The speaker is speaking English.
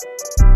Música